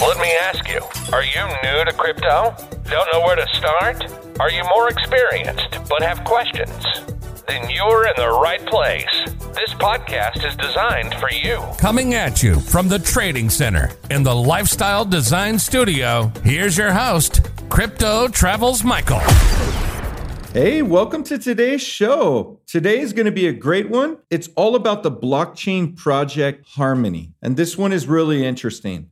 Let me ask you are you new to crypto? Don't know where to start? Are you more experienced but have questions? Then you're in the right place. This podcast is designed for you. Coming at you from the Trading Center in the Lifestyle Design Studio, here's your host, Crypto Travels Michael. Hey, welcome to today's show. Today is going to be a great one. It's all about the blockchain project Harmony. And this one is really interesting.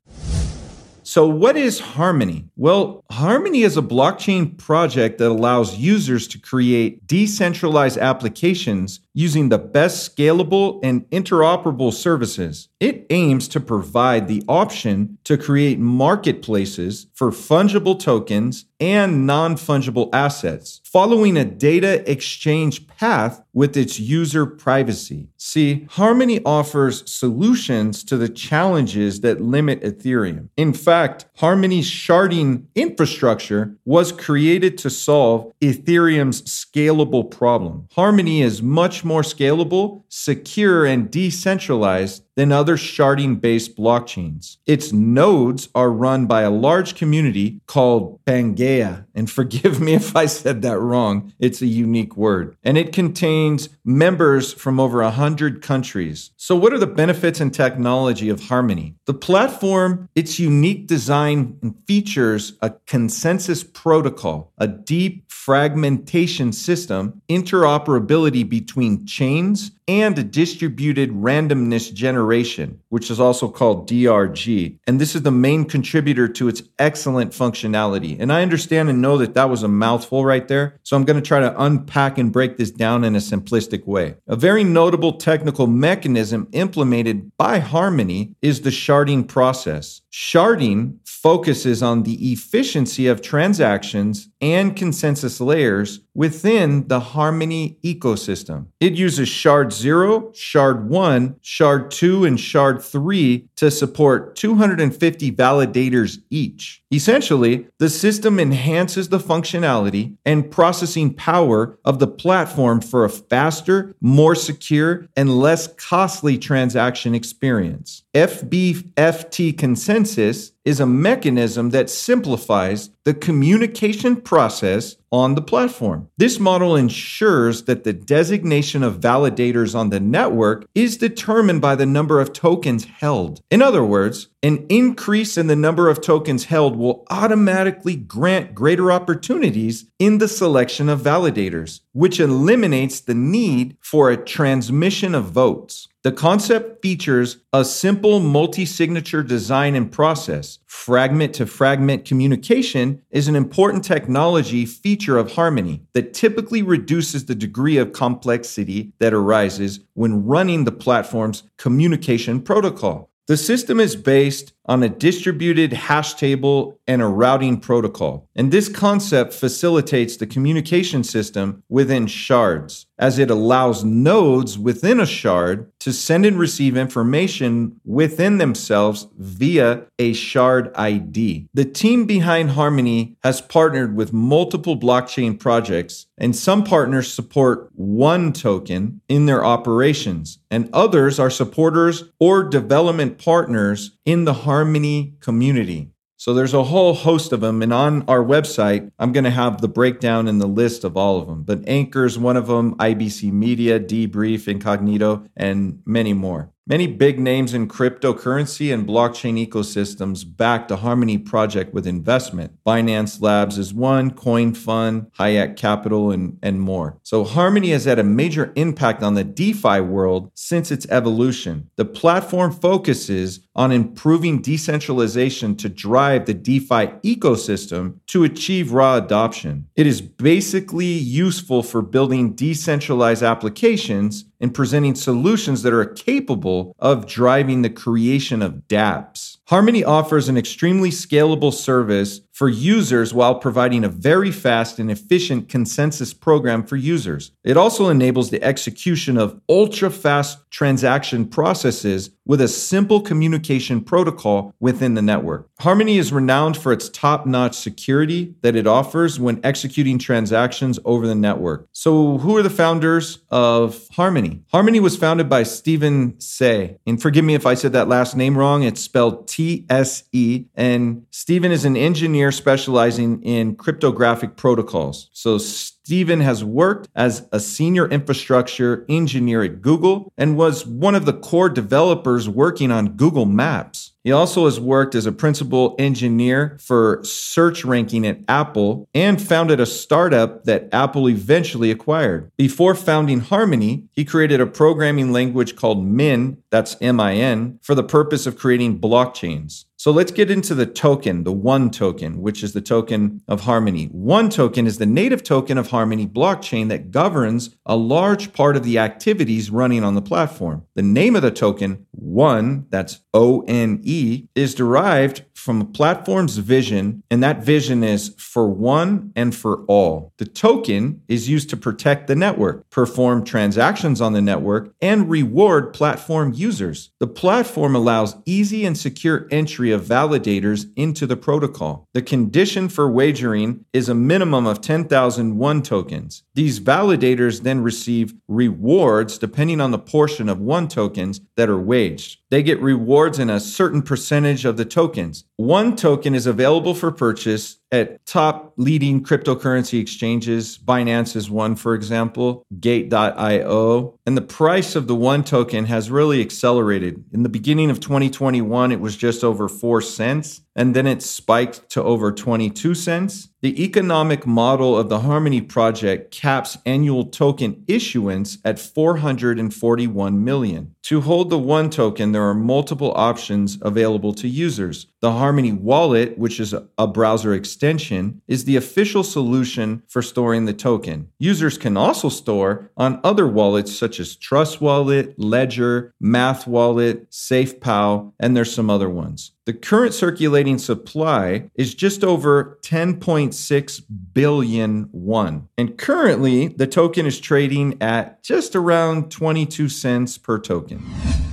So, what is Harmony? Well, Harmony is a blockchain project that allows users to create decentralized applications using the best scalable and interoperable services. It aims to provide the option to create marketplaces for fungible tokens and non fungible assets, following a data exchange path with its user privacy. See, Harmony offers solutions to the challenges that limit Ethereum. In fact, Harmony's sharding infrastructure was created to solve Ethereum's scalable problem. Harmony is much more scalable, secure, and decentralized than other sharding based blockchains. Its nodes are run by a large community called Pangea. And forgive me if I said that wrong, it's a unique word. And it contains members from over 100 countries. So, what are the benefits and technology of Harmony? The platform, its unique design and features a consensus protocol, a deep fragmentation system, interoperability between chains, and distributed randomness generation, which is also called DRG. And this is the main contributor to its excellent functionality. And I understand and know that that was a mouthful right there. So I'm going to try to unpack and break this down in a simplistic way. A very notable technical mechanism implemented by Harmony is the sharding process. Sharding focuses on the efficiency of transactions and consensus layers within the Harmony ecosystem. It uses Shard 0, Shard 1, Shard 2, and Shard 3 to support 250 validators each. Essentially, the system enhances the functionality and processing power of the platform for a faster, more secure, and less costly transaction experience. FBFT consensus is a mechanism that simplifies the communication process on the platform. This model ensures that the designation of validators on the network is determined by the number of tokens held. In other words, an increase in the number of tokens held will automatically grant greater opportunities in the selection of validators, which eliminates the need for a transmission of votes. The concept features a simple multi signature design and process. Fragment to fragment communication is an important technology feature of Harmony that typically reduces the degree of complexity that arises when running the platform's communication protocol. The system is based on a distributed hash table and a routing protocol. And this concept facilitates the communication system within shards, as it allows nodes within a shard to send and receive information within themselves via a shard ID. The team behind Harmony has partnered with multiple blockchain projects, and some partners support one token in their operations, and others are supporters or development partners in the Harmony Harmony community. So there's a whole host of them. And on our website, I'm going to have the breakdown and the list of all of them. But Ankr is one of them, IBC Media, Debrief, Incognito, and many more. Many big names in cryptocurrency and blockchain ecosystems back the Harmony project with investment. Binance Labs is one, CoinFund, Hayek Capital, and, and more. So Harmony has had a major impact on the DeFi world since its evolution. The platform focuses on improving decentralization to drive the DeFi ecosystem to achieve raw adoption. It is basically useful for building decentralized applications and presenting solutions that are capable of driving the creation of dApps. Harmony offers an extremely scalable service for users while providing a very fast and efficient consensus program for users. It also enables the execution of ultra fast transaction processes with a simple communication protocol within the network. Harmony is renowned for its top notch security that it offers when executing transactions over the network. So, who are the founders of Harmony? Harmony was founded by Stephen Tse. And forgive me if I said that last name wrong, it's spelled T S E. And Stephen is an engineer specializing in cryptographic protocols. So, Stephen has worked as a senior infrastructure engineer at Google and was one of the core developers working on Google Maps. He also has worked as a principal engineer for search ranking at Apple and founded a startup that Apple eventually acquired. Before founding Harmony, he created a programming language called Min, that's M I N, for the purpose of creating blockchains. So let's get into the token, the one token, which is the token of Harmony. One token is the native token of Harmony blockchain that governs a large part of the activities running on the platform. The name of the token, one, that's O N E, is derived from a platform's vision, and that vision is for one and for all. The token is used to protect the network, perform transactions on the network, and reward platform users. The platform allows easy and secure entry of validators into the protocol. The condition for wagering is a minimum of 10,001 tokens. These validators then receive rewards depending on the portion of one tokens that are waged. They get rewards in a certain percentage of the tokens. One token is available for purchase at top leading cryptocurrency exchanges. Binance is one, for example, Gate.io. And the price of the one token has really accelerated. In the beginning of 2021, it was just over four cents, and then it spiked to over 22 cents. The economic model of the Harmony project caps annual token issuance at 441 million. To hold the one token, there are multiple options available to users. The Harmony Wallet, which is a browser extension, is the official solution for storing the token. Users can also store on other wallets such as Trust Wallet, Ledger, Math Wallet, SafePal, and there's some other ones. The current circulating supply is just over 10.6 billion one. And currently, the token is trading at just around 22 cents per token.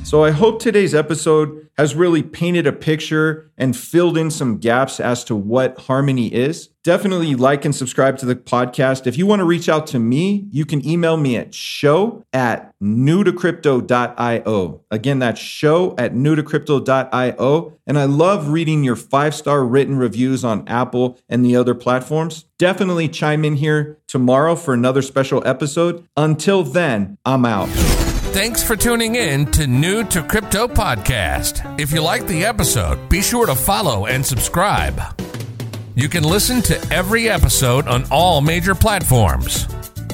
So I hope today's episode has really painted a picture and filled in some gaps as to what Harmony is. Definitely like and subscribe to the podcast. If you want to reach out to me, you can email me at show at newtocrypto.io. Again, that's show at newtocrypto.io. And I love reading your five star written reviews on Apple and the other platforms. Definitely chime in here tomorrow for another special episode. Until then, I'm out. Thanks for tuning in to New to Crypto Podcast. If you like the episode, be sure to follow and subscribe. You can listen to every episode on all major platforms.